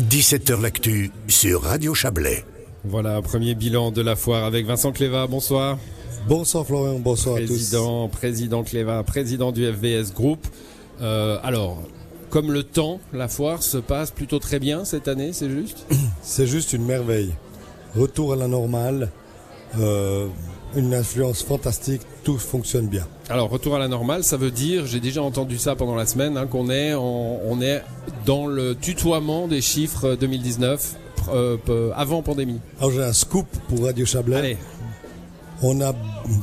17h L'actu sur Radio Chablais. Voilà, un premier bilan de la foire avec Vincent Cléva. Bonsoir. Bonsoir Florian, bonsoir à tous. Président, président Cléva, président du FVS Group. Euh, alors, comme le temps, la foire se passe plutôt très bien cette année, c'est juste? C'est juste une merveille. Retour à la normale, euh, une influence fantastique, tout fonctionne bien. Alors, retour à la normale, ça veut dire, j'ai déjà entendu ça pendant la semaine, hein, qu'on est, en- on est dans le tutoiement des chiffres 2019 euh, peu- avant pandémie. Alors j'ai un scoop pour Radio Chablais. Allez, On a,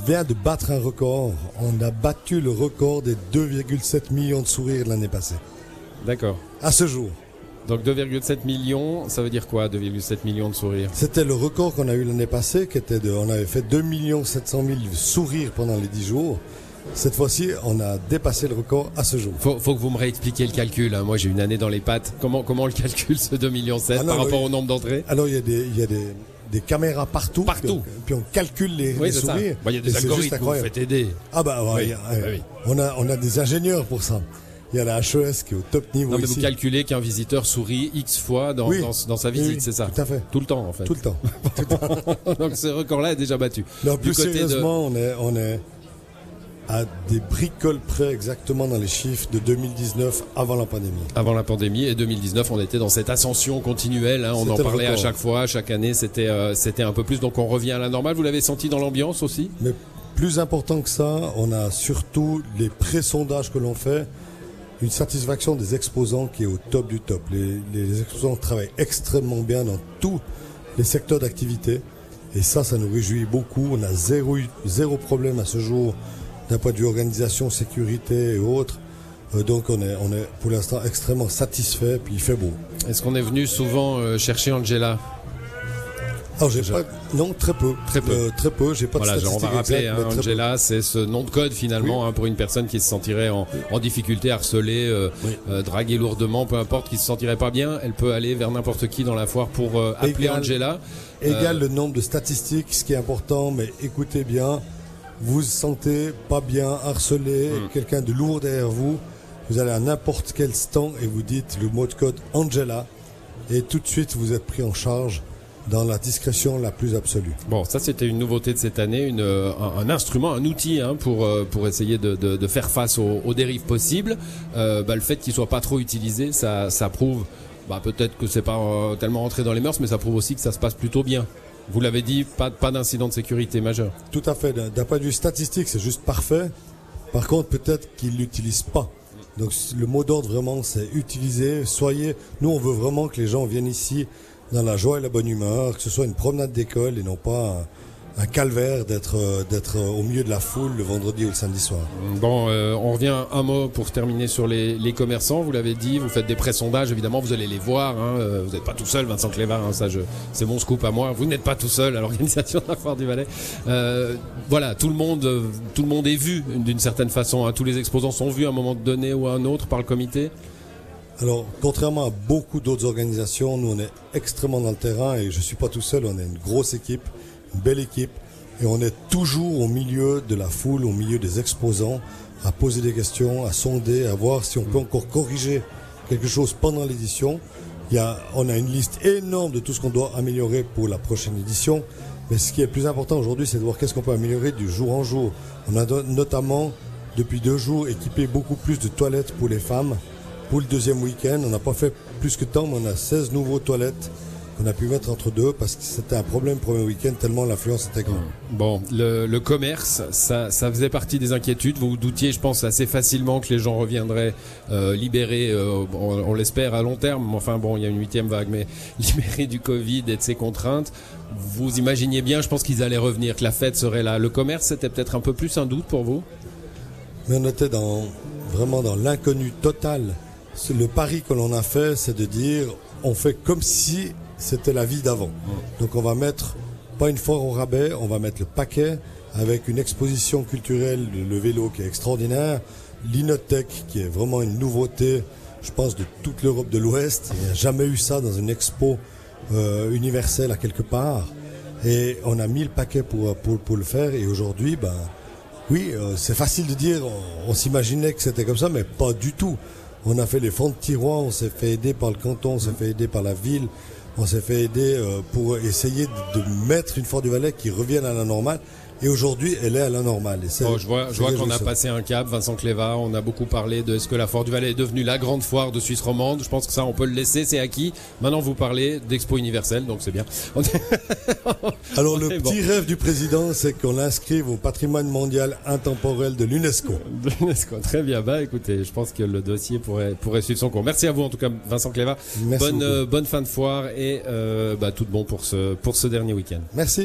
vient de battre un record. On a battu le record des 2,7 millions de sourires l'année passée. d'accord. À ce jour. Donc 2,7 millions, ça veut dire quoi 2,7 millions de sourires? C'était le record qu'on a eu l'année passée, qui était de, on avait fait 2 700 000 sourires pendant les 10 jours. Cette fois-ci, on a dépassé le record à ce jour. Faut, faut que vous me réexpliquiez le calcul. hein. Moi, j'ai une année dans les pattes. Comment, comment on le calcule ce 2 millions 7 Ah non, par rapport au nombre d'entrées? Alors il y a des, il y a des, des caméras partout. Partout. Puis on, puis on calcule les, Oui, sourires. Bah, Il y a des algorithmes. Vous faites aider. Ah bah ouais, Oui, a- oui, ouais. oui. On, a, on a des ingénieurs pour ça. Il y a la HES qui est au top niveau Non, mais ici. vous calculez qu'un visiteur sourit X fois dans, Oui. dans, dans sa visite, oui, c'est ça Tout à fait. Tout le temps, en fait. Tout le temps. Donc ce record-là est déjà battu. Non, Du plus de- sérieusement, on, est, on est à des bricoles près exactement dans les chiffres de 2019 avant la pandémie. Avant la pandémie et 2019, on était dans cette ascension continuelle. hein. On en parlait à chaque fois, chaque année, c'était euh, c'était un peu plus. Donc on revient à la normale. Vous l'avez senti dans l'ambiance aussi? Mais plus important que ça, on a surtout les pré-sondages que l'on fait, une satisfaction des exposants qui est au top du top. Les, exposants travaillent extrêmement bien dans tous les secteurs d'activité. Et ça, ça nous réjouit beaucoup. On a zéro, zéro problème à ce jour d'un point de vue organisation, sécurité et autres. Euh, donc on est, on est pour l'instant extrêmement satisfait, puis il fait beau. Est-ce qu'on est venu souvent euh, chercher Angela? Alors j'ai pas, non très peu, Très peu. Euh, très peu. J'ai pas Voilà, de on va rappeler, exactes, hein. Angela, c'est ce nom de code finalement hein, pour une personne qui se sentirait en, en difficulté, harcelée, euh, Oui. euh, draguée lourdement, peu importe, qui se sentirait pas bien, elle peut aller vers n'importe qui dans la foire pour euh, appeler Égal. Angela. égale le nombre de statistiques, ce qui est important, mais écoutez bien, vous vous sentez pas bien, harcelé, Hmm. quelqu'un de lourd derrière vous, vous allez à n'importe quel stand et vous dites le mot de code Angela, et tout de suite vous êtes pris en charge dans la discrétion la plus absolue. Bon, ça c'était une nouveauté de cette année, une, euh, un, un instrument, un outil hein, pour euh, pour essayer de, de, de faire face aux, aux dérives possibles. Euh, bah, le fait qu'il soit pas trop utilisé, ça ça prouve. Bah, peut-être que c'est pas euh, tellement rentré dans les mœurs, mais ça prouve aussi que ça se passe plutôt bien. Vous l'avez dit, pas pas d'incident de sécurité majeur. Tout à fait, d'un d'un point de vue statistique, c'est juste parfait. Par contre, peut-être qu'ils l'utilisent pas. Donc le mot d'ordre vraiment, c'est utiliser, soyez... Nous, on veut vraiment que les gens viennent ici dans la joie et la bonne humeur, que ce soit une promenade d'école et non pas un, calvaire d'être euh, d'être au milieu de la foule le vendredi ou le samedi soir. Bon, euh, on revient un mot pour terminer sur les, commerçants. Vous l'avez dit, vous faites des pré-sondages, évidemment, vous allez les voir. hein. Euh, Vous n'êtes pas tout seul, Vincent Clévin, hein, ça, c'est mon scoop à moi. Vous n'êtes pas tout seul à l'organisation de la foire du Valais. Euh, voilà, tout le monde, euh, tout le monde est vu d'une certaine façon. hein. Tous les exposants sont vus à un moment donné ou à un autre par le comité. Alors, contrairement à beaucoup d'autres organisations, nous on est extrêmement dans le terrain et je suis pas tout seul, on est une grosse équipe, une belle équipe et on est toujours au milieu de la foule, au milieu des exposants, à poser des questions, à sonder, à voir si on peut encore corriger quelque chose pendant l'édition. Il y a, on a une liste énorme de tout ce qu'on doit améliorer pour la prochaine édition. Mais ce qui est plus important aujourd'hui, c'est de voir qu'est-ce qu'on peut améliorer du jour en jour. On a notamment, depuis deux jours, équipé beaucoup plus de toilettes pour les femmes. Pour le deuxième week-end, on n'a pas fait plus que tant, mais on a 16 nouveaux toilettes qu'on a pu mettre entre deux parce que c'était un problème le premier week-end tellement l'affluence était grande. Bon, le, le commerce, ça, ça faisait partie des inquiétudes. Vous vous doutiez, je pense, assez facilement que les gens reviendraient euh, libérés, euh, on, on l'espère à long terme. Enfin bon, il y a une huitième vague, mais libérés du Covid et de ses contraintes. Vous imaginiez bien, je pense qu'ils allaient revenir, que la fête serait là. Le commerce, c'était peut-être un peu plus un doute pour vous? Mais on était dans, vraiment dans l'inconnu total. Le pari que l'on a fait, c'est de dire, on fait comme si c'était la vie d'avant. Donc on va mettre, pas une foire au rabais, on va mettre le paquet avec une exposition culturelle, le, le vélo qui est extraordinaire, l'Inotech qui est vraiment une nouveauté, je pense, de toute l'Europe de l'Ouest. Il n'y a jamais eu ça dans une expo euh, universelle à quelque part. Et on a mis le paquet pour, pour, pour le faire. Et aujourd'hui, ben, oui, euh, c'est facile de dire, on, on s'imaginait que c'était comme ça, mais pas du tout. On a fait les fonds de tiroirs, on s'est fait aider par le canton, on s'est fait aider par la ville, on s'est fait aider euh, pour essayer de, de mettre une Fort du Valais qui revienne à la normale. Et aujourd'hui, elle est à la normale. Et Bon, je vois, je vois qu'on a passé un cap, Vincent Cléva, on a beaucoup parlé de est-ce que la Foire du Valais est devenue la grande foire de Suisse romande. Je pense que ça, on peut le laisser, c'est acquis. Maintenant, vous parlez d'Expo universelle, donc c'est bien. Alors le bon. petit rêve du président, c'est qu'on l'inscrive au patrimoine mondial intemporel de l'UNESCO. de l'UNESCO. Très bien. Bah, écoutez, je pense que le dossier pourrait, pourrait suivre son cours. Merci à vous, en tout cas, Vincent Cléva. Merci bonne, euh, bonne fin de foire et euh, bah, tout de bon pour ce, pour ce dernier week-end. Merci.